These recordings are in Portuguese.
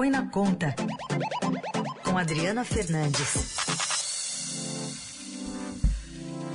Põe na Conta, com Adriana Fernandes.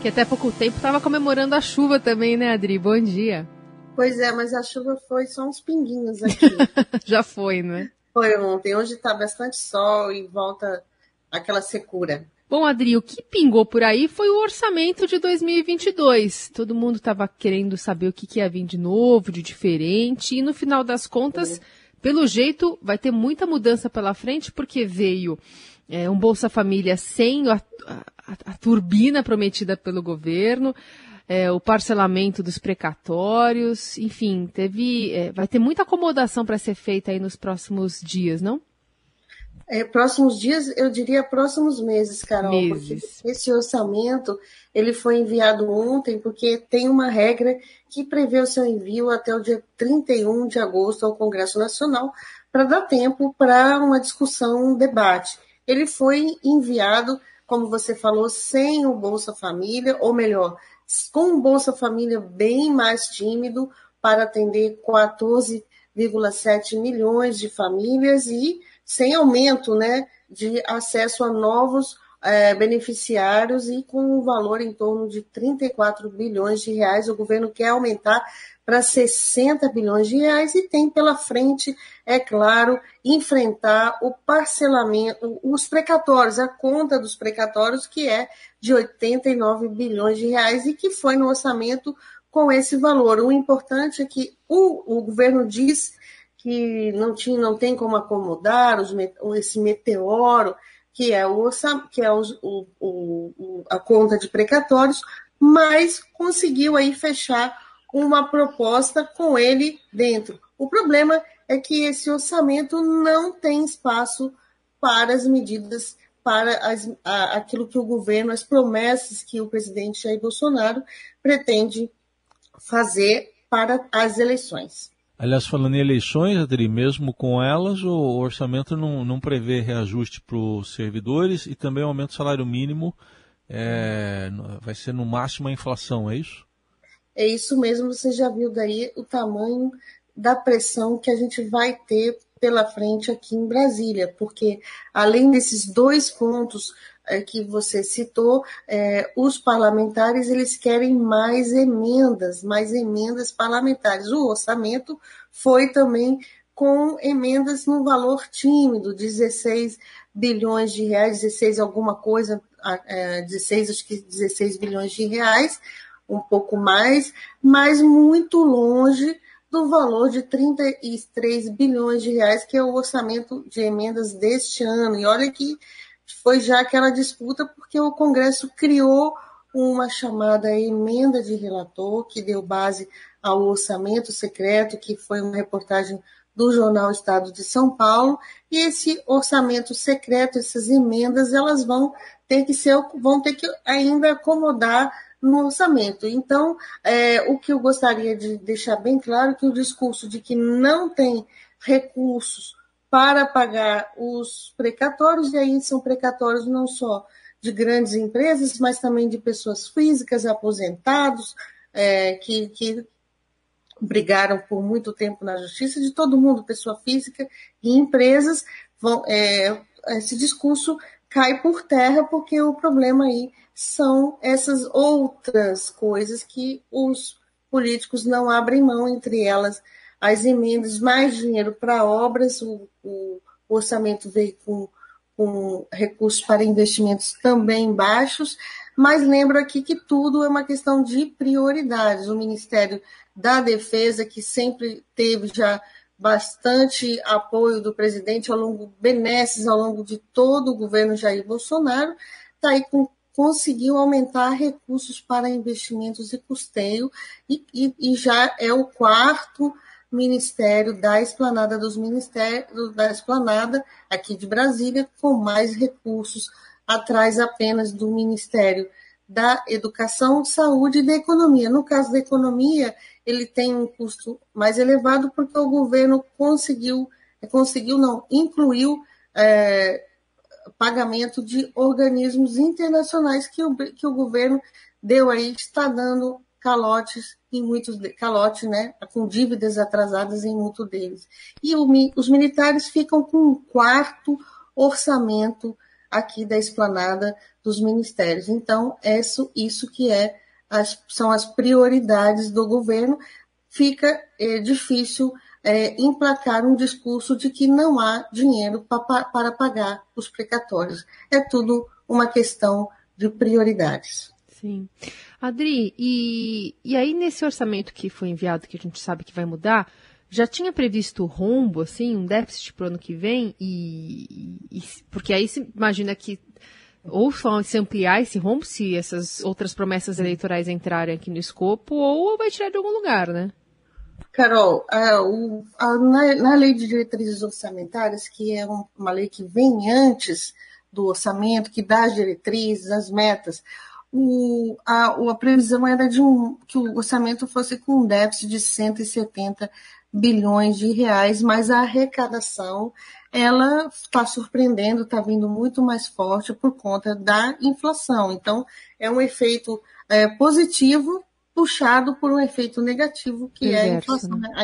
Que até pouco tempo estava comemorando a chuva também, né, Adri? Bom dia. Pois é, mas a chuva foi só uns pinguinhos aqui. Já foi, né? Foi ontem. Hoje está bastante sol e volta aquela secura. Bom, Adri, o que pingou por aí foi o orçamento de 2022. Todo mundo estava querendo saber o que, que, ia vir de novo, de diferente, e no final das contas, pelo jeito, vai ter muita mudança pela frente, porque veio é, um Bolsa Família sem a, a, a turbina prometida pelo governo, é, o parcelamento dos precatórios, enfim, teve, é, vai ter muita acomodação para ser feita aí nos próximos dias, não? É, próximos dias, eu diria próximos meses, Carol, meses. porque esse orçamento ele foi enviado ontem, porque tem uma regra que prevê o seu envio até o dia 31 de agosto ao Congresso Nacional, para dar tempo para uma discussão, um debate. Ele foi enviado, como você falou, sem o Bolsa Família, ou melhor, com o Bolsa Família bem mais tímido, para atender 14,7 milhões de famílias e sem aumento né, de acesso a novos é, beneficiários e com um valor em torno de 34 bilhões de reais. O governo quer aumentar para 60 bilhões de reais e tem pela frente, é claro, enfrentar o parcelamento, os precatórios, a conta dos precatórios, que é de 89 bilhões de reais e que foi no orçamento com esse valor. O importante é que o, o governo diz que não, tinha, não tem como acomodar os, esse meteoro, que é, o, que é o, o, a conta de precatórios, mas conseguiu aí fechar uma proposta com ele dentro. O problema é que esse orçamento não tem espaço para as medidas, para as, a, aquilo que o governo, as promessas que o presidente Jair Bolsonaro pretende fazer para as eleições. Aliás, falando em eleições, Adri, mesmo com elas, o orçamento não, não prevê reajuste para os servidores e também aumento do salário mínimo é, vai ser no máximo a inflação, é isso? É isso mesmo, você já viu daí o tamanho da pressão que a gente vai ter pela frente aqui em Brasília, porque além desses dois pontos que você citou, é, os parlamentares eles querem mais emendas, mais emendas parlamentares. O orçamento foi também com emendas no valor tímido, 16 bilhões de reais, 16 alguma coisa, é, 16, acho que 16 bilhões de reais, um pouco mais, mas muito longe do valor de 33 bilhões de reais, que é o orçamento de emendas deste ano. E olha que foi já aquela disputa porque o Congresso criou uma chamada emenda de relator, que deu base ao orçamento secreto, que foi uma reportagem do jornal Estado de São Paulo, e esse orçamento secreto, essas emendas, elas vão ter que ser, vão ter que ainda acomodar no orçamento. Então, é, o que eu gostaria de deixar bem claro é que o discurso de que não tem recursos para pagar os precatórios, e aí são precatórios não só de grandes empresas, mas também de pessoas físicas, aposentados, é, que, que brigaram por muito tempo na justiça, de todo mundo, pessoa física e empresas, vão, é, esse discurso cai por terra, porque o problema aí são essas outras coisas que os políticos não abrem mão, entre elas as emendas, mais dinheiro para obras, o, o, orçamento veio com, com recursos para investimentos também baixos, mas lembro aqui que tudo é uma questão de prioridades. O Ministério da Defesa, que sempre teve já bastante apoio do presidente ao longo, benesses ao longo de todo o governo Jair Bolsonaro, está aí com conseguiu aumentar recursos para investimentos e custeio, e, e, e já é o quarto Ministério da Esplanada dos Ministérios, da Esplanada aqui de Brasília, com mais recursos, atrás apenas do Ministério da Educação, Saúde e da Economia. No caso da Economia, ele tem um custo mais elevado porque o governo conseguiu, conseguiu não, incluiu é, pagamento de organismos internacionais que o, que o governo deu aí, está dando calotes em muitos calotes, né, com dívidas atrasadas em muitos deles. E o, os militares ficam com um quarto orçamento aqui da esplanada dos ministérios. Então, isso, isso que é as, são as prioridades do governo. Fica é, difícil é, emplacar um discurso de que não há dinheiro pra, para pagar os precatórios. É tudo uma questão de prioridades. Sim. Adri, e, e aí nesse orçamento que foi enviado, que a gente sabe que vai mudar, já tinha previsto rombo, assim, um déficit para o ano que vem? E, e, porque aí se imagina que ou se ampliar esse rombo se essas outras promessas eleitorais entrarem aqui no escopo, ou vai tirar de algum lugar, né? Carol, a, o, a, na, na, lei de diretrizes orçamentárias, que é um, uma lei que vem antes do orçamento, que dá as diretrizes, as metas, o, a, a previsão era de um, que o orçamento fosse com um déficit de 170 bilhões de reais, mas a arrecadação ela está surpreendendo, está vindo muito mais forte por conta da inflação. Então, é um efeito é, positivo puxado por um efeito negativo, que Exerce, é a inflação. Né? A,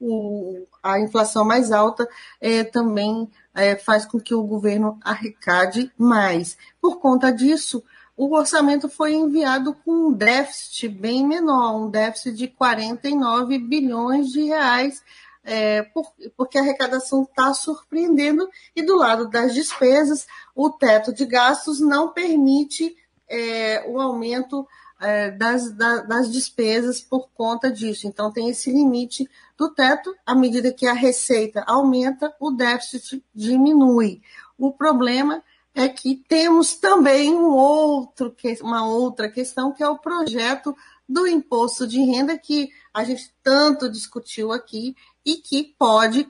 o, a inflação mais alta é, também é, faz com que o governo arrecade mais. Por conta disso, o orçamento foi enviado com um déficit bem menor, um déficit de 49 bilhões de reais, é, por, porque a arrecadação está surpreendendo, e do lado das despesas, o teto de gastos não permite é, o aumento é, das, da, das despesas por conta disso. Então, tem esse limite do teto, à medida que a receita aumenta, o déficit diminui. O problema é que temos também um outro, uma outra questão, que é o projeto do imposto de renda, que a gente tanto discutiu aqui e que pode,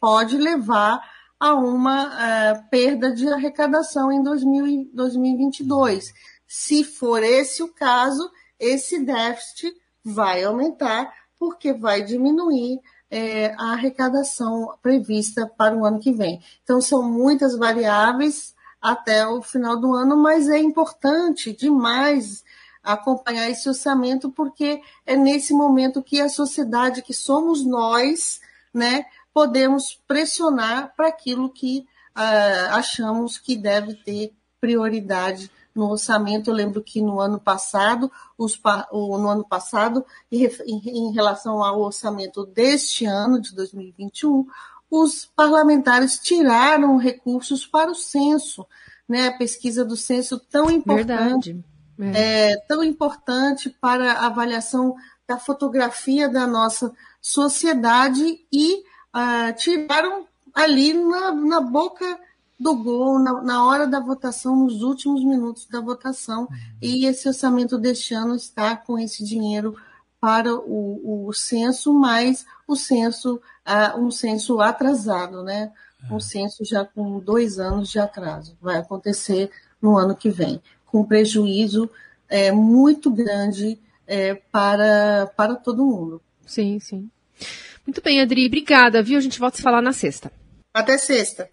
pode levar a uma uh, perda de arrecadação em 2000, 2022. Se for esse o caso, esse déficit vai aumentar, porque vai diminuir é, a arrecadação prevista para o ano que vem. Então, são muitas variáveis até o final do ano, mas é importante demais acompanhar esse orçamento, porque é nesse momento que a sociedade, que somos nós, né, podemos pressionar para aquilo que uh, achamos que deve ter prioridade no orçamento. Eu lembro que no ano passado, os, no ano passado, em relação ao orçamento deste ano, de 2021, os parlamentares tiraram recursos para o censo, né? A pesquisa do censo tão importante, é. É, tão importante para a avaliação da fotografia da nossa sociedade e uh, tiraram ali na, na, boca do gol, na, na, hora da votação, nos últimos minutos da votação. Uhum. E esse orçamento deste ano está com esse dinheiro para o, o censo, mas o censo, uh, um censo atrasado, né? Um censo já com dois anos de atraso. Vai acontecer no ano que vem, com prejuízo é, muito grande é, para, para todo mundo. Sim, sim. Muito bem, Adri. Obrigada, viu? A gente volta a se falar na sexta. Até sexta.